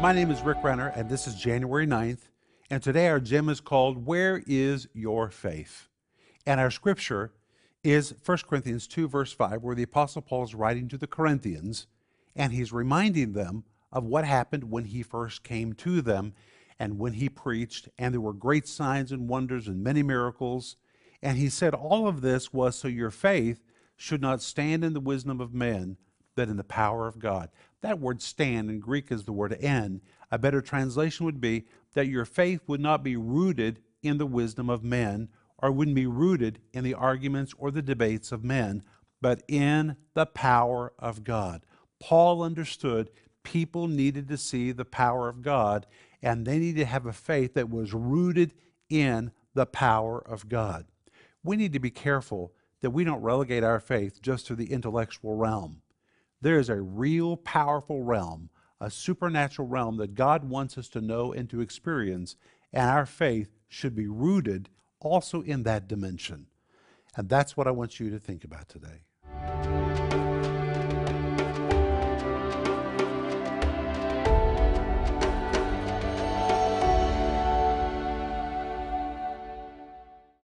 My name is Rick Renner, and this is January 9th. And today our gem is called Where is Your Faith? And our scripture is 1 Corinthians 2, verse 5, where the Apostle Paul is writing to the Corinthians, and he's reminding them of what happened when he first came to them and when he preached, and there were great signs and wonders and many miracles. And he said, All of this was so your faith should not stand in the wisdom of men, but in the power of God. That word stand in Greek is the word end. A better translation would be that your faith would not be rooted in the wisdom of men or wouldn't be rooted in the arguments or the debates of men, but in the power of God. Paul understood people needed to see the power of God and they needed to have a faith that was rooted in the power of God. We need to be careful that we don't relegate our faith just to the intellectual realm. There is a real powerful realm, a supernatural realm that God wants us to know and to experience, and our faith should be rooted also in that dimension. And that's what I want you to think about today.